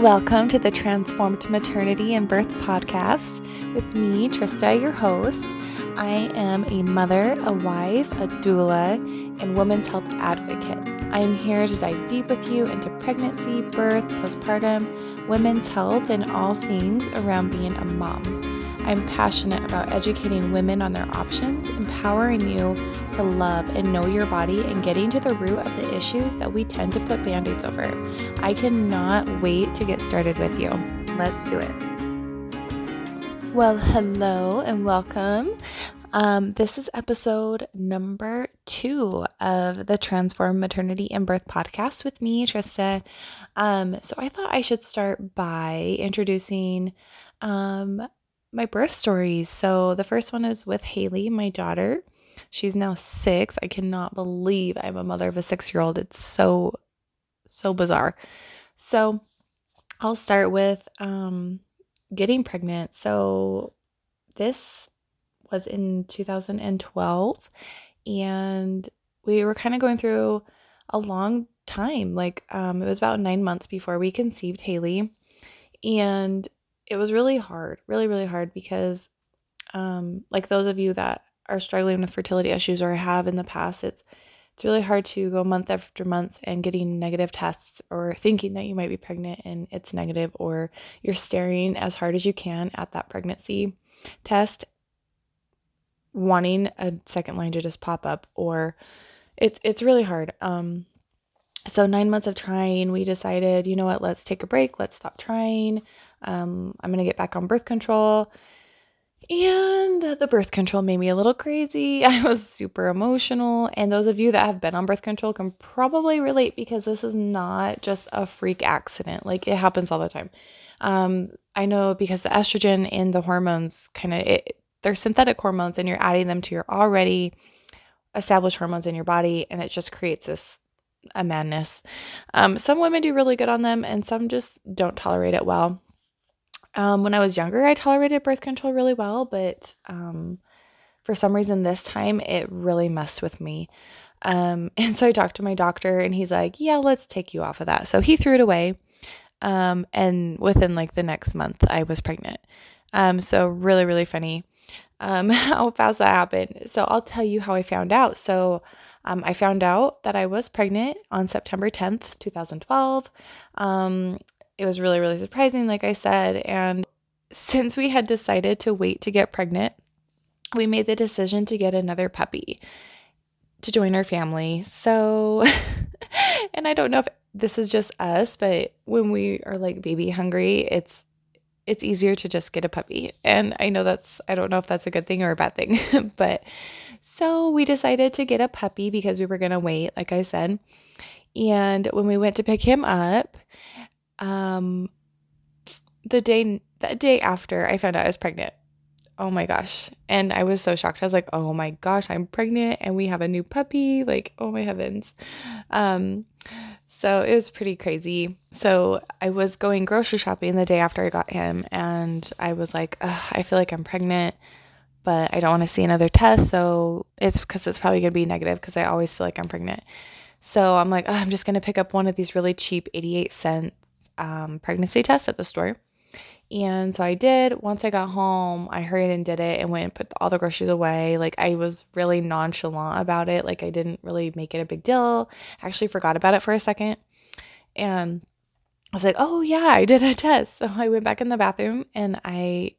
Welcome to the Transformed Maternity and Birth podcast with me, Trista, your host. I am a mother, a wife, a doula, and women's health advocate. I am here to dive deep with you into pregnancy, birth, postpartum, women's health, and all things around being a mom. I'm passionate about educating women on their options, empowering you to love and know your body, and getting to the root of the issues that we tend to put band aids over. I cannot wait to get started with you. Let's do it. Well, hello and welcome. Um, this is episode number two of the Transform Maternity and Birth podcast with me, Trista. Um, so I thought I should start by introducing um, my birth stories. So the first one is with Hailee, my daughter. She's now six. I cannot believe I'm a mother of a six year old. It's so, so bizarre. So I'll start with um, getting pregnant. So this was in 2012, and we were kind of going through a long time. Like um, it was about nine months before we conceived Hailee. And it was really hard, really, really hard because, um, like those of you that are struggling with fertility issues or have in the past, it's it's really hard to go month after month and getting negative tests or thinking that you might be pregnant and it's negative, or you're staring as hard as you can at that pregnancy test, wanting a second line to just pop up, or it's it's really hard. Um, so nine months of trying, we decided, you know what, let's take a break, let's stop trying. Um, I'm going to get back on birth control. And the birth control made me a little crazy. I was super emotional. And those of you that have been on birth control can probably relate because this is not just a freak accident. Like it happens all the time. Um, I know because the estrogen and the hormones kind of, they're synthetic hormones and you're adding them to your already established hormones in your body. And it just creates this a madness. Um, some women do really good on them and some just don't tolerate it well. Um, when I was younger, I tolerated birth control really well, but um, for some reason this time it really messed with me. Um, and so I talked to my doctor, and he's like, "Yeah, let's take you off of that." So he threw it away. Um, and within like the next month, I was pregnant. Um, so really, really funny um, how fast that happened. So I'll tell you how I found out. So um, I found out that I was pregnant on September 10th, 2012. Um, it was really, really surprising, like I said. And since we had decided to wait to get pregnant, we made the decision to get another puppy to join our family. So, and I don't know if this is just us, but when we are like baby hungry, it's it's easier to just get a puppy. And I know that's I don't know if that's a good thing or a bad thing, but so we decided to get a puppy because we were going to wait, like I said. And when we went to pick him up, um, the day that day after I found out I was pregnant. Oh my gosh. And I was so shocked. I was like, "Oh my gosh, I'm pregnant and we have a new puppy." Like, "Oh my heavens." Um so it was pretty crazy. So I was going grocery shopping the day after I got him and I was like, I feel like I'm pregnant, but I don't want to see another test, so it's because it's probably going to be negative because I always feel like I'm pregnant. So I'm like, I'm just going to pick up one of these really cheap 88 cent um, pregnancy test at the store. And so I did. Once I got home, I hurried and did it and went and put all the groceries away. Like I was really nonchalant about it. Like I didn't really make it a big deal. I actually forgot about it for a second. And I was like, oh yeah, I did a test. So I went back in the bathroom and I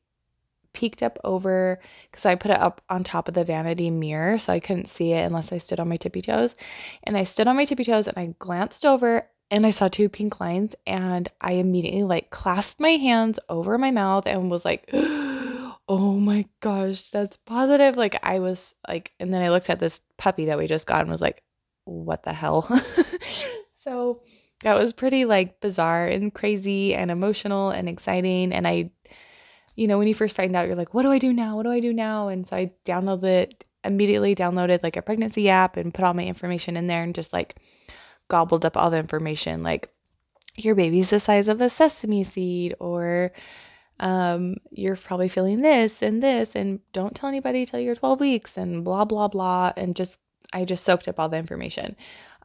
peeked up over because I put it up on top of the vanity mirror so I couldn't see it unless I stood on my tippy toes. And I stood on my tippy toes and I glanced over and I saw two pink lines and I immediately like clasped my hands over my mouth and was like, oh my gosh, that's positive. Like I was like, and then I looked at this puppy that we just got and was like, what the hell? so that was pretty like bizarre and crazy and emotional and exciting. And I, you know, when you first find out, you're like, what do I do now? What do I do now? And so I downloaded it, immediately downloaded like a pregnancy app and put all my information in there and just like gobbled up all the information like your baby's the size of a sesame seed or um, you're probably feeling this and this and don't tell anybody till you're 12 weeks and blah blah blah and just I just soaked up all the information.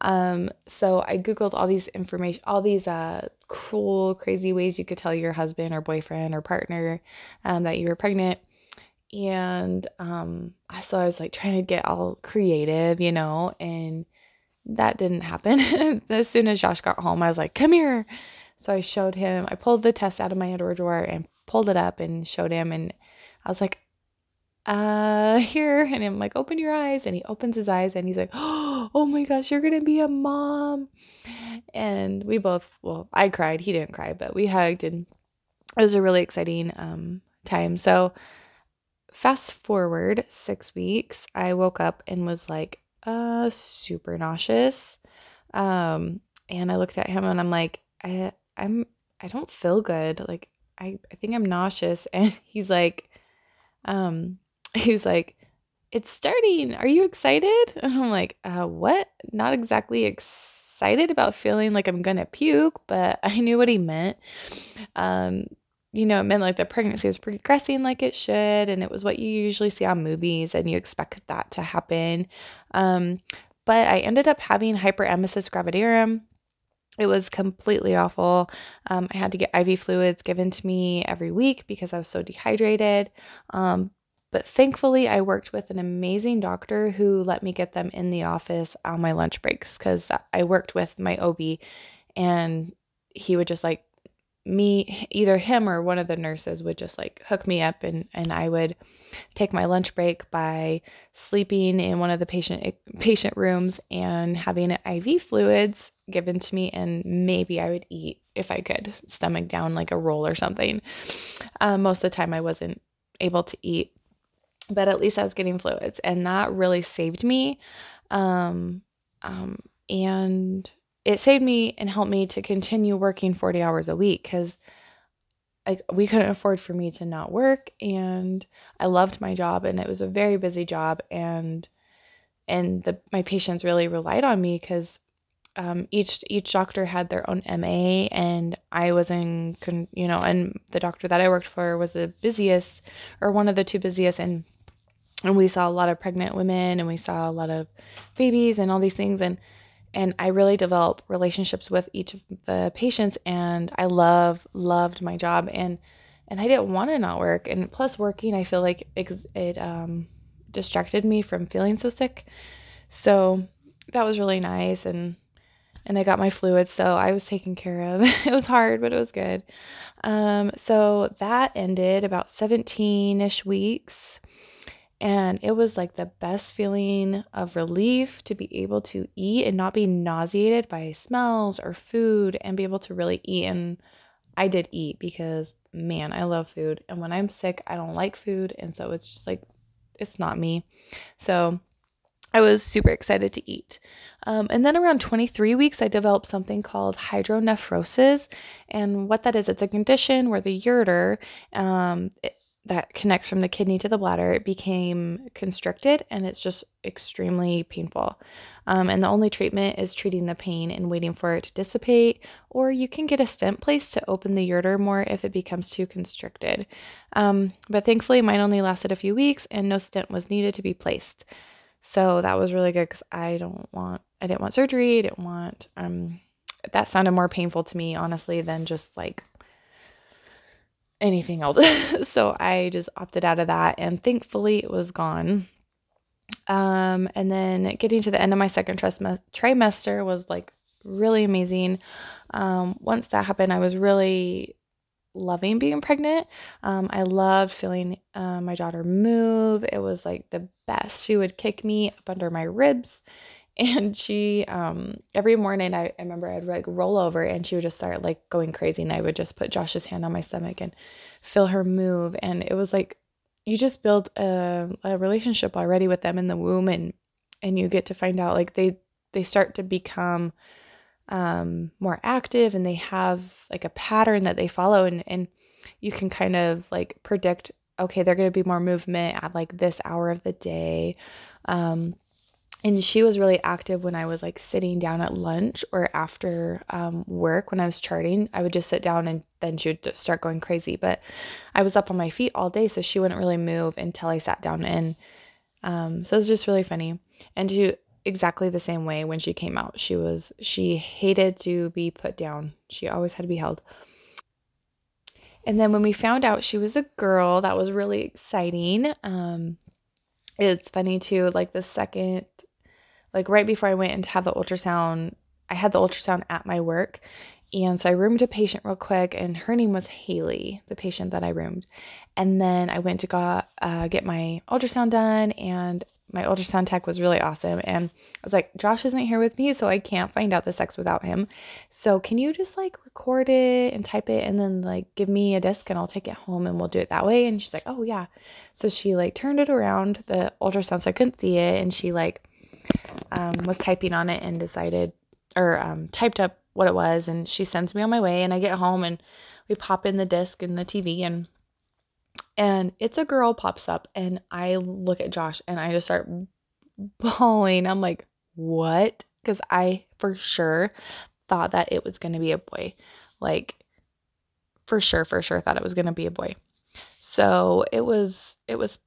Um, so I googled all these information, all these uh, cool, crazy ways you could tell your husband or boyfriend or partner um, that you were pregnant. And um, so I was like trying to get all creative, you know, and that didn't happen. as soon as Josh got home, I was like, "Come here." So I showed him. I pulled the test out of my underwear drawer and pulled it up and showed him, and I was like, uh here and i'm like open your eyes and he opens his eyes and he's like oh my gosh you're gonna be a mom and we both well i cried he didn't cry but we hugged and it was a really exciting um time so fast forward six weeks i woke up and was like uh super nauseous um and i looked at him and i'm like i i'm i don't feel good like i i think i'm nauseous and he's like um he was like, It's starting. Are you excited? And I'm like, uh, What? Not exactly excited about feeling like I'm to puke, but I knew what he meant. Um, you know, it meant like the pregnancy was progressing like it should, and it was what you usually see on movies, and you expect that to happen. Um, but I ended up having hyperemesis gravidarum. It was completely awful. Um, I had to get IV fluids given to me every week because I was so dehydrated. Um, but thankfully, I worked with an amazing doctor who let me get them in the office on my lunch breaks because I worked with my OB and he would just like me either him or one of the nurses would just like hook me up and and I would take my lunch break by sleeping in one of the patient patient rooms and having IV fluids given to me and maybe I would eat if I could stomach down like a roll or something. Um, most of the time I wasn't able to eat but at least I was getting fluids, and that really saved me. Um, um, and it saved me and helped me to continue working 40 hours a week because like we couldn't afford for me to not work and I loved my job and it was a very busy job and and the my patients really relied on me because um, each each doctor had their own MA, and I was in, you know, and the doctor that I worked for was the busiest, or one of the two busiest, and and we saw a lot of pregnant women and we saw a lot of babies and all these things and and I really developed relationships with each of the patients and I love loved my job and and I didn't want to not work. And plus working I feel like it, it um distracted me from feeling so sick. So that was really nice and and I got my fluids so I was taken care of. It was hard but it was good. Um so that ended about 17ish weeks and it was like the best feeling of relief to be able to eat and not be nauseated by smells or food and be able to really eat. And I did eat because, man, I love food. And when I'm sick, I don't like food. And so it's just like, it's not me. So I was super excited to eat. Um, and then around 23 weeks, I developed something called hydronephrosis. And what that is, it's a condition where the ureter, um, it, that connects from the kidney to the bladder, it became constricted and it's just extremely painful. Um, and the only treatment is treating the pain and waiting for it to dissipate, or you can get a stent placed to open the ureter more if it becomes too constricted. Um, but thankfully, mine only lasted a few weeks and no stent was needed to be placed. So that was really good because I don't want, I didn't want surgery. I didn't want, um, that sounded more painful to me, honestly, than just like anything else. so I just opted out of that and thankfully it was gone. Um, and then getting to the end of my second trimester was like really amazing. Um, once that happened, I was really loving being pregnant. Um, I loved feeling uh, my daughter move. It was like the best. She would kick me up under my ribs and she um every morning I, I remember I'd like roll over and she would just start like going crazy and I would just put Josh's hand on my stomach and feel her move. And it was like you just build a, a relationship already with them in the womb and and you get to find out like they they start to become um more active and they have like a pattern that they follow and and you can kind of like predict okay they're going to be more movement at like this hour of the day. Um and she was really active when I was like sitting down at lunch or after um, work when I was charting. I would just sit down and then she would start going crazy. But I was up on my feet all day, so she wouldn't really move until I sat down. And um, so it was just really funny. And to exactly the same way when she came out. She was she hated to be put down. She always had to be held. And then when we found out she was a girl, that was really exciting. Um it's funny too, like the second like right before I went to have the ultrasound, I had the ultrasound at my work. And so I roomed a patient real quick, and her name was Haley, the patient that I roomed. And then I went to got, uh, get my ultrasound done, and my ultrasound tech was really awesome. And I was like, Josh isn't here with me, so I can't find out the sex without him. So can you just like record it and type it and then like give me a disc and I'll take it home and we'll do it that way? And she's like, Oh, yeah. So she like turned it around the ultrasound so I couldn't see it. And she like um, was typing on it and decided or um, typed up what it was. And she sends me on my way. And I get home and we pop in the disc and the TV and and it's a girl pops up and I look at Josh and I just start bawling. I'm like, "What?" cuz I for sure thought that it was going to be a boy. Like for sure for sure thought it was going to be a boy. So, it was it was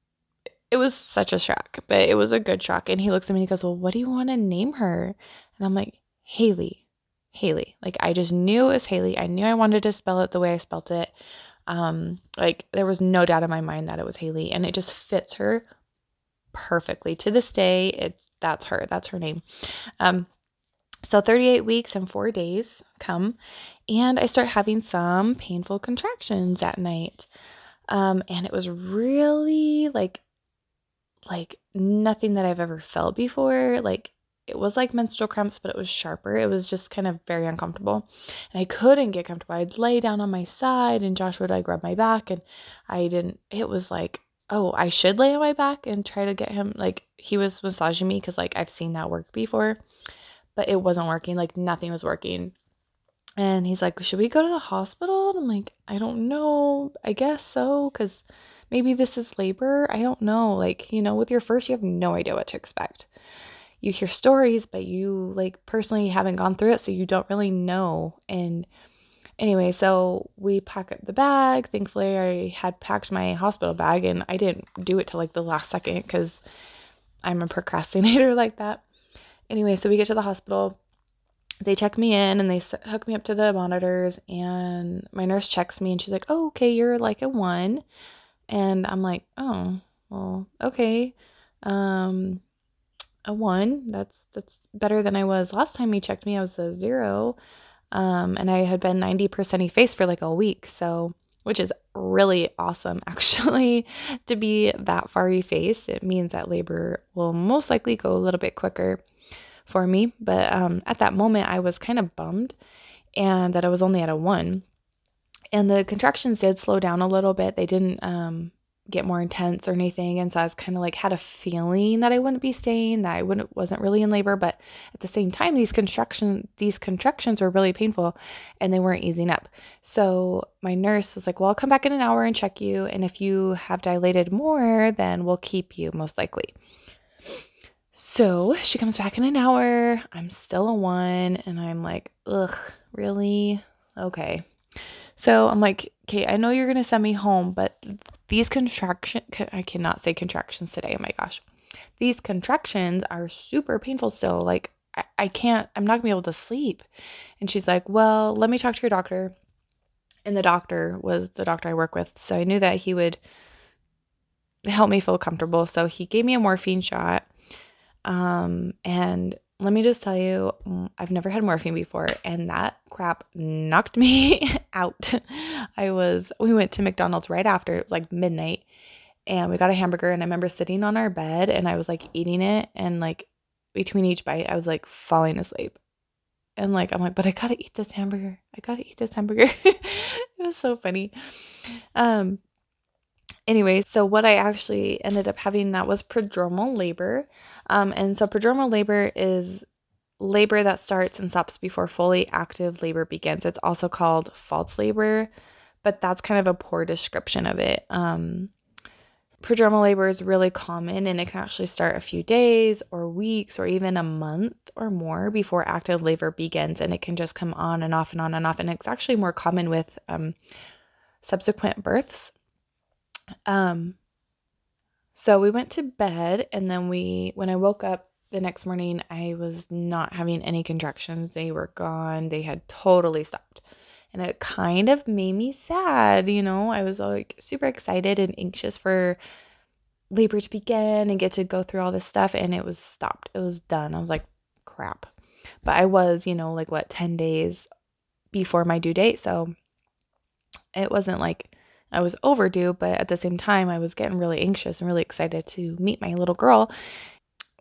it was such a shock, but it was a good shock. And he looks at me and he goes, Well, what do you want to name her? And I'm like, Hailee. Hailee. Like I just knew it was Hailee. I knew I wanted to spell it the way I spelt it. Um, like there was no doubt in my mind that it was Hailee, and it just fits her perfectly. To this day, it's that's her. That's her name. Um, so 38 weeks and four days come, and I start having some painful contractions at night. Um, and it was really like like nothing that I've ever felt before. Like it was like menstrual cramps, but it was sharper. It was just kind of very uncomfortable. And I couldn't get comfortable. I'd lay down on my side and Josh would like rub my back and I didn't it was like, oh, I should lay on my back and try to get him like he was massaging me because like I've seen that work before. But it wasn't working. Like nothing was working. And he's like, Should we go to the hospital? And I'm like, I don't know. I guess so, because maybe this is labor. I don't know. Like, you know, with your first, you have no idea what to expect you hear stories, but you like personally haven't gone through it, so you don't really know. And anyway, so we pack up the bag. Thankfully, I had packed my hospital bag and I didn't do it till like the last second because I'm a procrastinator like that. Anyway, so we get to the hospital. They check me in and they hook me up to the monitors, and my nurse checks me and she's like, Oh, okay, you're like a one. And I'm like, Oh, well, okay. Um, a one. That's that's better than I was last time he checked me. I was a zero, um, and I had been ninety percent effaced for like a week. So, which is really awesome, actually, to be that far effaced. It means that labor will most likely go a little bit quicker for me. But um, at that moment, I was kind of bummed, and that I was only at a one. And the contractions did slow down a little bit. They didn't um, get more intense or anything. And so i was kind of like had a feeling that i wouldn't be staying that i wouldn't wasn't really in labor. But at the same time these contraction these contractions were really painful and they weren't easing up. So my nurse was like well i'll come back in an hour and check you. And if you have dilated more then we'll keep you most likely. So she comes back in an hour. I'm still a one and i'm like ugh really? Okay so i'm like okay i know you're gonna send me home but these contractions, I cannot say contractions today. Oh my gosh. These contractions are super painful still. Like, I, I can't, I'm not gonna be able to sleep. And she's like, Well, let me talk to your doctor. And the doctor was the doctor I work with. So I knew that he would help me feel comfortable. So he gave me a morphine shot. Um, and let me just tell you, mm, I've never had morphine before, and that crap knocked me out. I was, we went to McDonald's right after, it was like midnight, and we got a hamburger. And I remember sitting on our bed and I was like eating it, and like between each bite, I was like falling asleep. And like, I'm like, but I gotta eat this hamburger. I gotta eat this hamburger. it was so funny. Um, anyway, so what I actually ended up having that was prodromal labor. Um, and so prodromal labor is labor that starts and stops before fully active labor begins. It's also called false labor, but that's kind of a poor description of it. Um, prodromal labor is really common and it can actually start a few days or weeks or even a month or more before active labor begins. And it can just come on and off and on and off. And it's actually more common with um, subsequent births. Um, so we went to bed, and then we, when I woke up, the next morning, I was not having any contractions. They were gone. They had totally stopped. And it kind of made me sad, you know. I was like super excited and anxious for labor to begin and get to go through all this stuff and it was stopped. It was done. I was like, crap. But I was, you know, like what, 10 days before my due date. So it wasn't like I was overdue, but at the same time, I was getting really anxious and really excited to meet my little girl.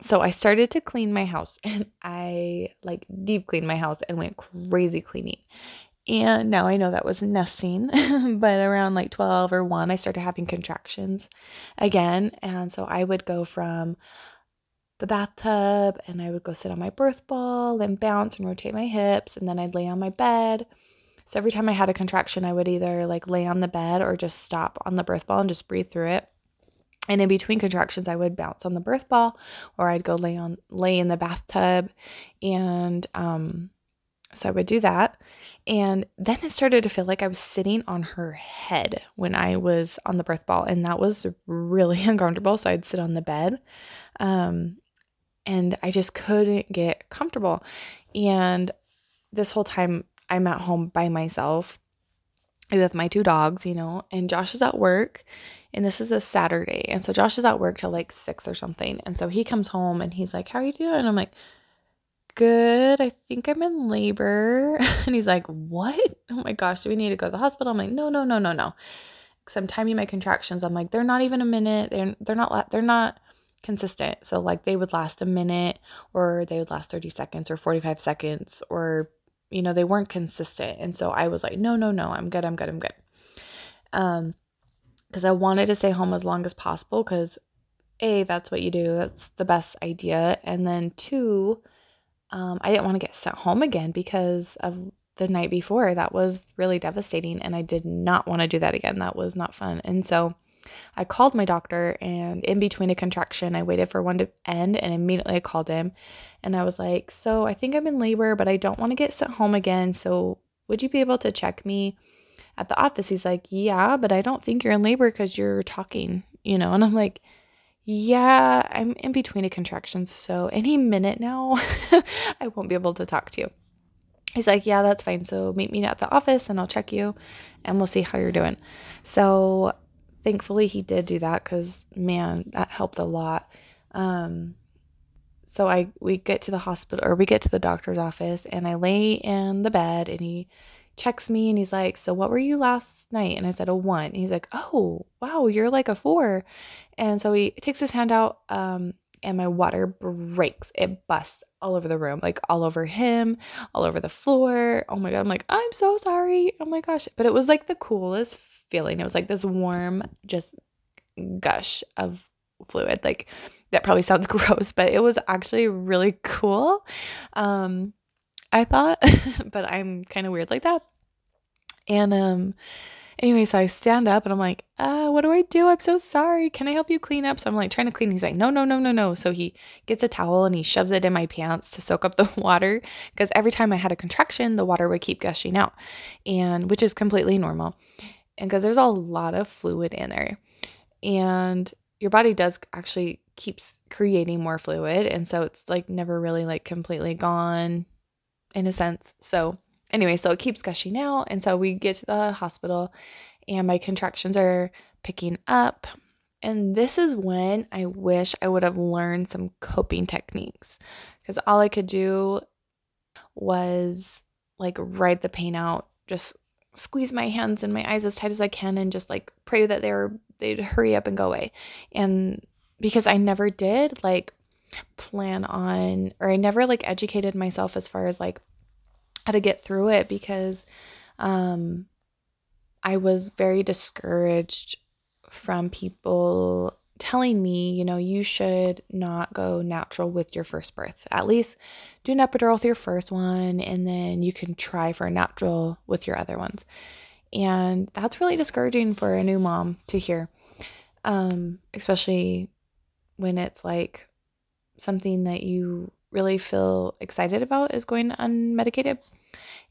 So I started to clean my house and I like deep cleaned my house and went crazy cleaning. And now I know that was nesting, but around like 12 or 1, I started having contractions again. And so I would go from the bathtub and I would go sit on my birth ball and bounce and rotate my hips. And then I'd lay on my bed. So every time I had a contraction, I would either like lay on the bed or just stop on the birth ball and just breathe through it. And in between contractions, I would bounce on the birth ball or I'd go lay on lay in the bathtub. And um, so I would do that. And then it started to feel like I was sitting on her head when I was on the birth ball. And that was really uncomfortable. So I'd sit on the bed. Um, and I just couldn't get comfortable. And this whole time, I'm at home by myself with my two dogs, you know, and Josh is at work. And this is a Saturday. And so Josh is at work till like six or something. And so he comes home and he's like, How are you doing? I'm like, good. I think I'm in labor. And he's like, what? Oh my gosh, do we need to go to the hospital? I'm like, no, no, no, no, no. Because I'm timing my contractions. I'm like, they're not even a minute. They're they're not they're not consistent. So like they would last a minute or they would last 30 seconds or 45 seconds or you know, they weren't consistent. And so I was like, no, no, no, I'm good, I'm good, I'm good. Um, because I wanted to stay home as long as possible because A, that's what you do. That's the best idea. And then two, um, I didn't want to get sent home again because of the night before. That was really devastating. And I did not want to do that again. That was not fun. And so I called my doctor, and in between a contraction, I waited for one to end and immediately I called him. And I was like, So I think I'm in labor, but I don't want to get sent home again. So would you be able to check me at the office? He's like, Yeah, but I don't think you're in labor because you're talking, you know? And I'm like, yeah, I'm in between a contraction, so any minute now, I won't be able to talk to you. He's like, Yeah, that's fine. So meet me at the office and I'll check you and we'll see how you're doing. So thankfully, he did do that because, man, that helped a lot. Um, so I we get to the hospital or we get to the doctor's office and I lay in the bed and he checks me and he's like, So what were you last night? And I said, A one. And he's like, Oh, wow, you're like a four. And so he takes his hand out, um, and my water breaks. It busts all over the room, like all over him, all over the floor. Oh my God. I'm like, I'm so sorry. Oh my gosh. But it was like the coolest feeling. It was like this warm, just gush of fluid. Like, that probably sounds gross, but it was actually really cool. Um, I thought, but I'm kind of weird like that. And um anyway, so I stand up and I'm like, uh, what do I do? I'm so sorry. Can I help you clean up? So I'm like trying to clean. He's like, no, no, no, no, no. So he gets a towel and he shoves it in my pants to soak up the water because every time I had a contraction, the water would keep gushing out, and which is completely normal. And because there's a lot of fluid in there. And your body does actually keeps creating more fluid. And so it's like never really like completely gone in a sense. So, anyway, so it keeps gushing out. And so we get to the hospital and my contractions are picking up. And this is when I wish I would have learned some coping techniques because all I could do was like ride the pain out, just squeeze my hands and my eyes as tight as I can and just like pray that they were they'd hurry up and go away. And because I never did like plan on or I never like educated myself as far as like how to get through it because um I was very discouraged from people telling me, you know, you should not go natural with your first birth. At least do an epidural with your first one, and then you can try for a natural with your other ones. And that's really discouraging for a new mom to hear, um, especially when it's like something that you really feel excited about is going unmedicated.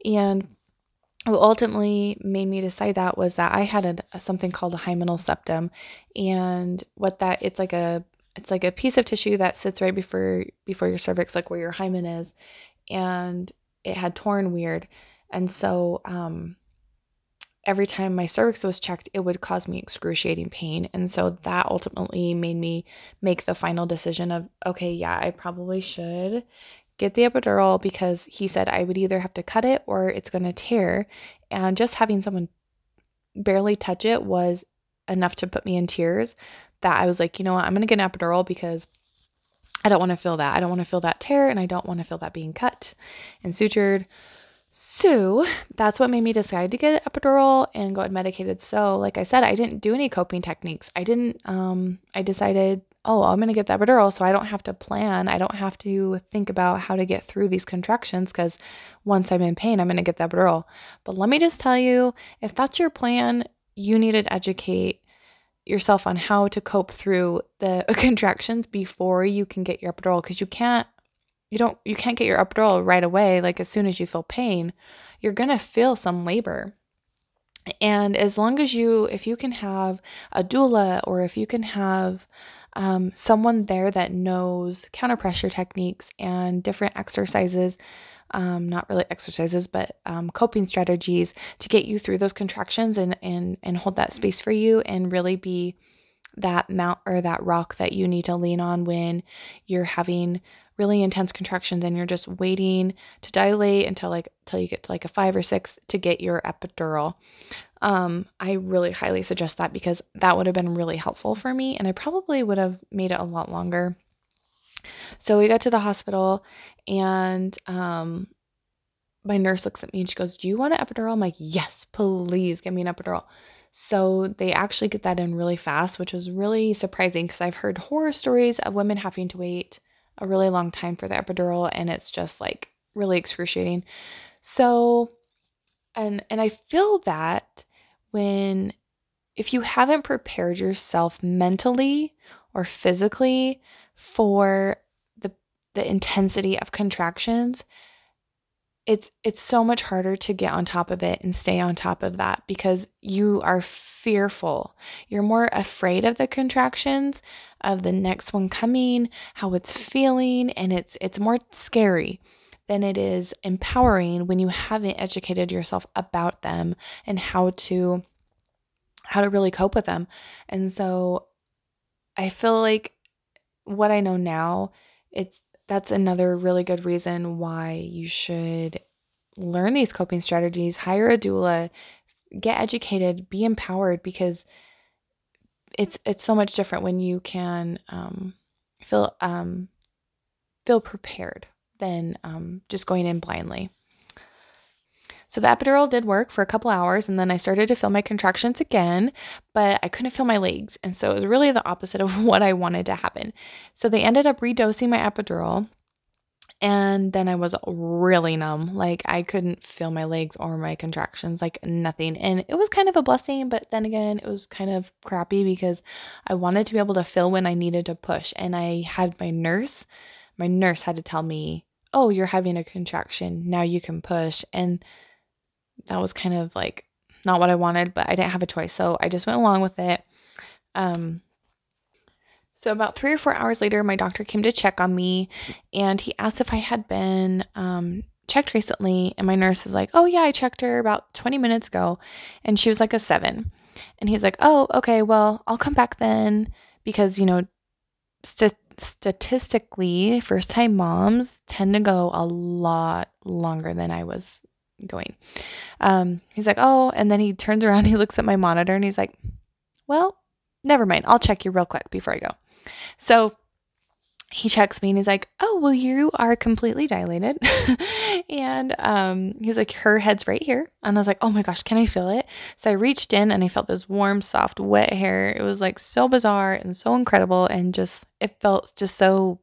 And what ultimately made me decide that was that I had a, a, something called a hymenal septum, and what that it's like a it's like a piece of tissue that sits right before before your cervix, like where your hymen is, and it had torn weird, and so um, every time my cervix was checked, it would cause me excruciating pain, and so that ultimately made me make the final decision of okay, yeah, I probably should get the epidural because he said I would either have to cut it or it's going to tear, and just having someone barely touch it was enough to put me in tears that I was like, you know what, I'm going to get an epidural because I don't want to feel that. I don't want to feel that tear and I don't want to feel that being cut and sutured. So that's what made me decide to get an epidural and go unmedicated. So, like I said, I didn't do any coping techniques. I didn't, um, I decided, oh, I'm going to get the epidural so I don't have to plan. I don't have to think about how to get through these contractions because once I'm in pain, I'm going to get the epidural. But let me just tell you if that's your plan, you need to educate yourself on how to cope through the contractions before you can get your epidural because you can't you don't you can't get your epidural right away like as soon as you feel pain you're going to feel some labor and as long as you if you can have a doula or if you can have um, someone there that knows counter pressure techniques and different exercises um, not really exercises, but um, coping strategies to get you through those contractions and and and hold that space for you and really be that mount or that rock that you need to lean on when you're having really intense contractions and you're just waiting to dilate until like until you get to like a five or six to get your epidural. Um, I really highly suggest that because that would have been really helpful for me and I probably would have made it a lot longer so we got to the hospital and um my nurse looks at me and she goes, Do you want an epidural? I'm like, Yes, please give me an epidural. So they actually get that in really fast, which was really surprising because I've heard horror stories of women having to wait a really long time for the epidural and it's just like really excruciating. So and and I feel that when if you haven't prepared yourself mentally or physically for the the intensity of contractions it's it's so much harder to get on top of it and stay on top of that because you are fearful. You're more afraid of the contractions, of the next one coming, how it's feeling, and it's it's more scary than it is empowering when you haven't educated yourself about them and how to how to really cope with them. And so I feel like what I know now, it's that's another really good reason why you should learn these coping strategies, hire a doula, get educated, be empowered because it's it's so much different when you can um, feel um, feel prepared than um, just going in blindly. So the epidural did work for a couple hours and then I started to feel my contractions again, but I couldn't feel my legs. And so it was really the opposite of what I wanted to happen. So they ended up redosing my epidural and then I was really numb. Like I couldn't feel my legs or my contractions, like nothing. And it was kind of a blessing, but then again, it was kind of crappy because I wanted to be able to feel when I needed to push. And I had my nurse, my nurse had to tell me, Oh, you're having a contraction. Now you can push. And that was kind of like not what I wanted, but I didn't have a choice. So I just went along with it. Um, so, about three or four hours later, my doctor came to check on me and he asked if I had been um, checked recently. And my nurse is like, Oh, yeah, I checked her about 20 minutes ago. And she was like a seven. And he's like, Oh, okay, well, I'll come back then because, you know, st- statistically, first time moms tend to go a lot longer than I was going. Um, he's like, oh, and then he turns around, he looks at my monitor, and he's like, well, never mind. I'll check you real quick before I go. So he checks me and he's like, "Oh, well, you are completely dilated," and um, he's like, "Her head's right here," and I was like, "Oh my gosh, can I feel it?" So I reached in and I felt this warm, soft, wet hair. It was like so bizarre and so incredible, and just it felt just so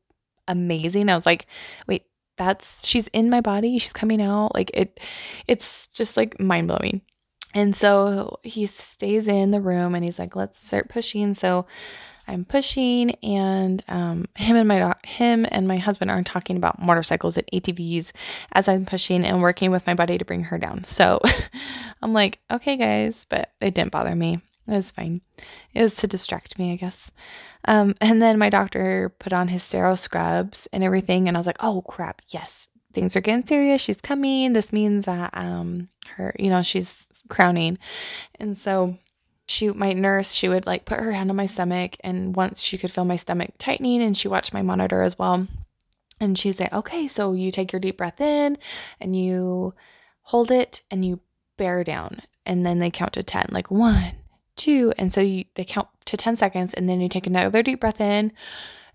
amazing. I was like, "Wait, that's she's in my body she's coming out like it it's just like mind blowing and so he stays in the room and he's like let's start pushing. So i'm pushing and um, him and my him and my husband are talking about motorcycles and atvs as i'm pushing and working with my buddy to bring her down. So i'm like okay guys but it didn't bother me It was fine. It was to distract me, I guess. Um, and then my doctor put on his sterile scrubs and everything, and I was like, "Oh crap! Yes, things are getting serious. She's coming. This means that um, her, you know, she's crowning." And so she my nurse she would like put her hand on my stomach and once she could feel my stomach tightening and she watched my monitor as well and she'd say okay so you take your deep breath in and you hold it and you bear down and then they count to 10 like one two and so you they count to 10 seconds and then you take another deep breath in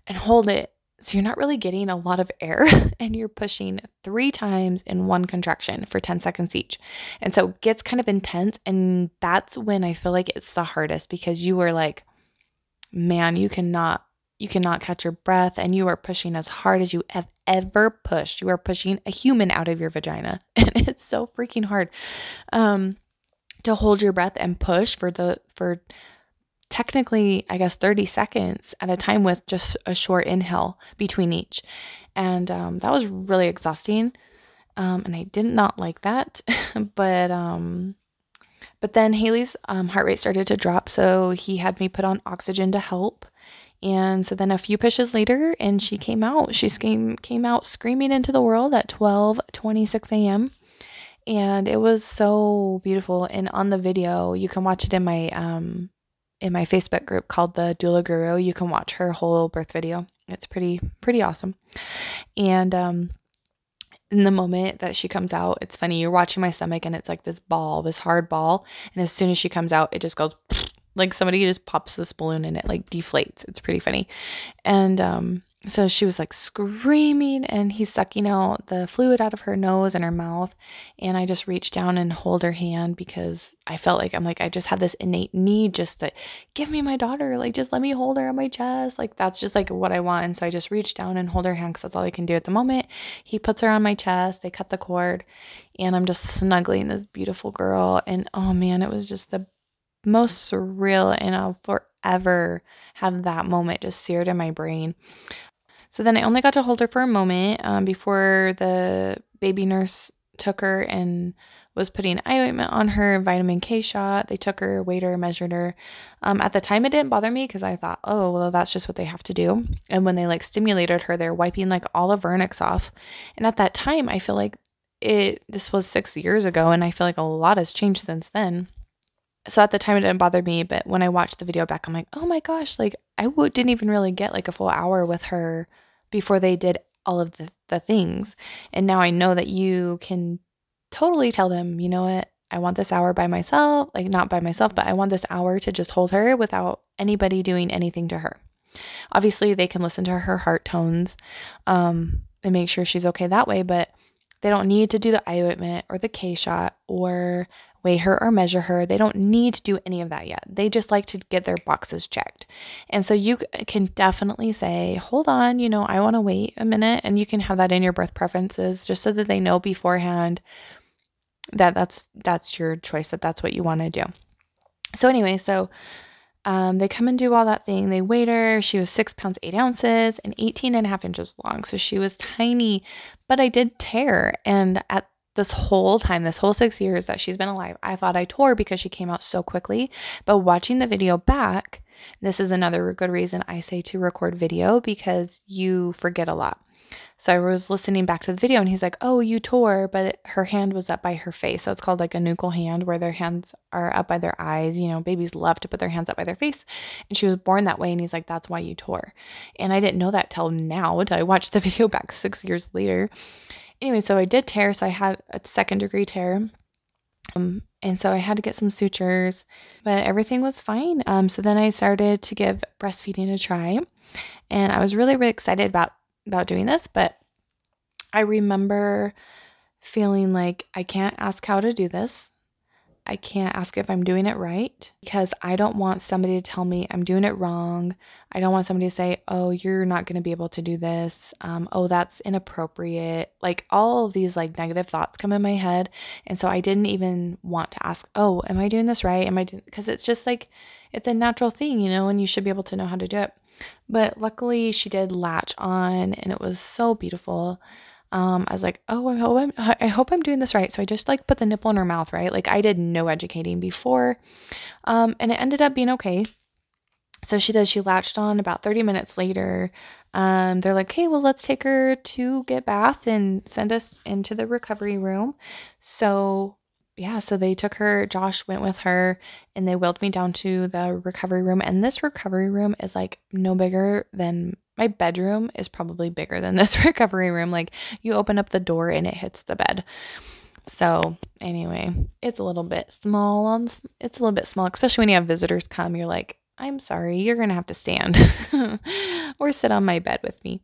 and hold it so you're not really getting a lot of air and you're pushing three times in one contraction for 10 seconds each. And so it gets kind of intense. And that's when I feel like it's the hardest because you are like, man, you cannot. You cannot catch your breath and you are pushing as hard as you have ever pushed. You are pushing a human out of your vagina. And it's so freaking hard. Um to hold your breath and push for the for technically, I guess, 30 seconds at a time with just a short inhale between each. And um, that was really exhausting. Um, and I did not like that. but um, but then Hailee's um, heart rate started to drop, so he had me put on oxygen to help. And so then a few pushes later, and she came out. She came came out screaming into the world at 12 26 a.m. And it was so beautiful. And on the video, you can watch it in my um in my Facebook group called the Doula Guru. You can watch her whole birth video. It's pretty pretty awesome. And um in the moment that she comes out, it's funny. You're watching my stomach and it's like this ball, this hard ball, and as soon as she comes out, it just goes like somebody just pops this balloon and it like deflates. It's pretty funny. And um so she was like screaming and he's sucking out the fluid out of her nose and her mouth. And i just reached down and hold her hand because i felt like i'm like i just have this innate need just to give me my daughter like just let me hold her on my chest. Like that's just like what i want. And so i just reached down and hold her hand because that's all i can do at the moment. He puts her on my chest. They cut the cord. And i'm just snuggling this beautiful girl. And oh man it was just the most surreal. And i'll forever have that moment just seared in my brain so then I only got to hold her for a moment um, before the baby nurse took her and was putting eye ointment on her, vitamin K shot. They took her, weighed her, measured her. Um, at the time, it didn't bother me because I thought, oh, well, that's just what they have to do. And when they like stimulated her, they're wiping like all the vernix off. And at that time, I feel like it, this was six years ago, and I feel like a lot has changed since then. So at the time, it didn't bother me. But when I watched the video back, I'm like, oh my gosh, like I w- didn't even really get like a full hour with her before they did all of the, the things. And now I know that you can totally tell them, you know what, I want this hour by myself, like not by myself, but I want this hour to just hold her without anybody doing anything to her. Obviously, they can listen to her heart tones um, and make sure she's okay that way, but they don't need to do the eye ointment or the K shot or weigh her or measure her. They don't need to do any of that yet. They just like to get their boxes checked. And so you can definitely say, hold on, you know, I want to wait a minute. And you can have that in your birth preferences just so that they know beforehand that that's that's your choice that that's what you want to do so anyway so um, they come and do all that thing they weighed her she was six pounds eight ounces and 18 and a half inches long so she was tiny but i did tear and at this whole time, this whole six years that she's been alive, I thought I tore because she came out so quickly. But watching the video back, this is another good reason I say to record video because you forget a lot. So I was listening back to the video and he's like, Oh, you tore, but her hand was up by her face. So it's called like a nuchal hand where their hands are up by their eyes. You know, babies love to put their hands up by their face. And she was born that way. And he's like, That's why you tore. And I didn't know that till now, until I watched the video back six years later anyway, so I did tear. So I had a second degree tear. Um, and so I had to get some sutures, but everything was fine. Um, so then I started to give breastfeeding a try, and I was really, really excited about about doing this. But I remember feeling like I can't ask how to do this. I can't ask if I'm doing it right because I don't want somebody to tell me I'm doing it wrong. I don't want somebody to say, oh, you're not going to be able to do this. Um, oh, that's inappropriate. Like all these like negative thoughts come in my head. And so I didn't even want to ask, oh, am I doing this right? Am I doing, because it's just like, it's a natural thing, you know, and you should be able to know how to do it. But luckily she did latch on and it was so beautiful. Um, I was like, oh, I hope I'm, I hope I'm doing this right. So I just like put the nipple in her mouth, right? Like I did no educating before. Um, and it ended up being okay. So she does, she latched on about 30 minutes later. Um, they're like, hey, well, let's take her to get bath and send us into the recovery room. So yeah, so they took her, Josh went with her, and they wheeled me down to the recovery room. And this recovery room is like no bigger than my bedroom, is probably bigger than this recovery room. Like you open up the door and it hits the bed. So, anyway, it's a little bit small on it's a little bit small, especially when you have visitors come. You're like, I'm sorry, you're going to have to stand or sit on my bed with me.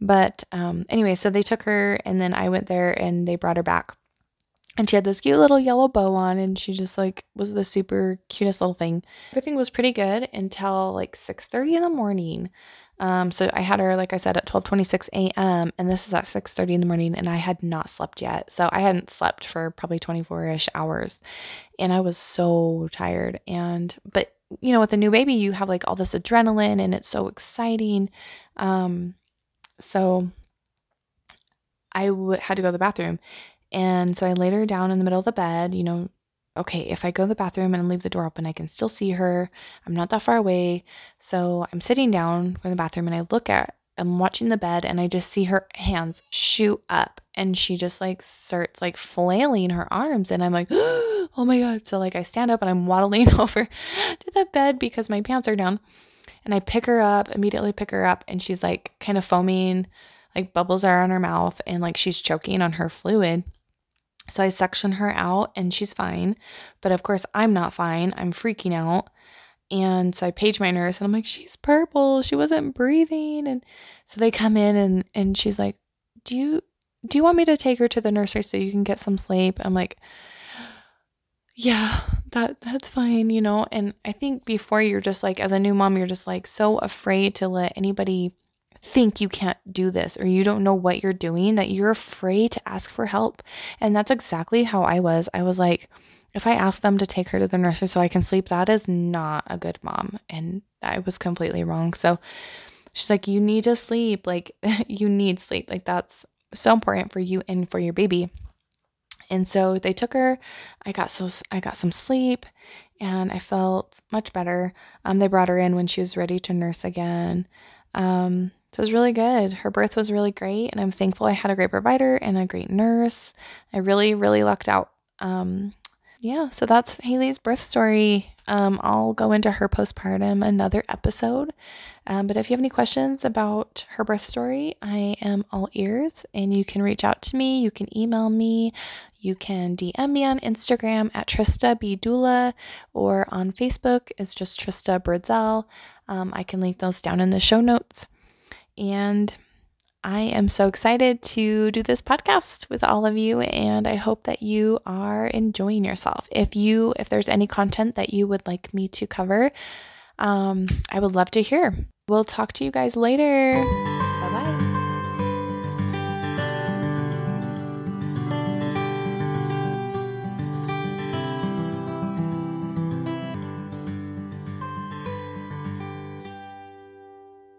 But um, anyway, so they took her, and then I went there and they brought her back and she had this cute little yellow bow on and she just like was the super cutest little thing everything was pretty good until like 6:30 in the morning um, so i had her like i said at 12 26 a.m and this is at 6 30 in the morning and i had not slept yet. So i hadn't slept for probably 24ish hours and i was so tired. And but you know with a new baby you have like all this adrenaline and it's so exciting. Um so I w- had to go to the bathroom. And so I laid her down in the middle of the bed, you know, okay, if I go to the bathroom and leave the door open, I can still see her. I'm not that far away. So I'm sitting down in the bathroom and I look at, I'm watching the bed and I just see her hands shoot up and she just like starts like flailing her arms. And I'm like, oh my God. So like I stand up and I'm waddling over to the bed because my pants are down. And I pick her up, immediately pick her up, and she's like kind of foaming, like bubbles are on her mouth, and like she's choking on her fluid. So I section her out and she's fine. But of course, I'm not fine. I'm freaking out. And so I page my nurse and I'm like, she's purple. She wasn't breathing. And so they come in and, and she's like, Do you do you want me to take her to the nursery so you can get some sleep? I'm like, Yeah, that that's fine, you know. And I think before you're just like as a new mom, you're just like so afraid to let anybody think you can't do this or you don't know what you're doing that you're afraid to ask for help. And that's exactly how I was. I was like, if I ask them to take her to the nursery so I can sleep, that is not a good mom. And I was completely wrong. So she's like, you need to sleep. Like, you need sleep. Like, that's so important for you and for your baby. And so they took her. I got so I got some sleep and I felt much better. Um, they brought her in when she was ready to nurse again. Um, so it was really good. Her birth was really great, and I'm thankful I had a great provider and a great nurse. I really, really lucked out. Um, yeah, so that's Hailee's birth story. Um, I'll go into her postpartum another episode. Um, but if you have any questions about her birth story, I am all ears and you can reach out to me. You can email me. You can DM me on Instagram at Trista B. Doula or on Facebook is just Trista Birdsell. Um, I can link those down in the show notes. And I am so excited to do this podcast with all of you and I hope that you are enjoying yourself. If you if there's any content that you would like me to cover, um, I would love to hear. We'll talk to you guys later. Bye-bye.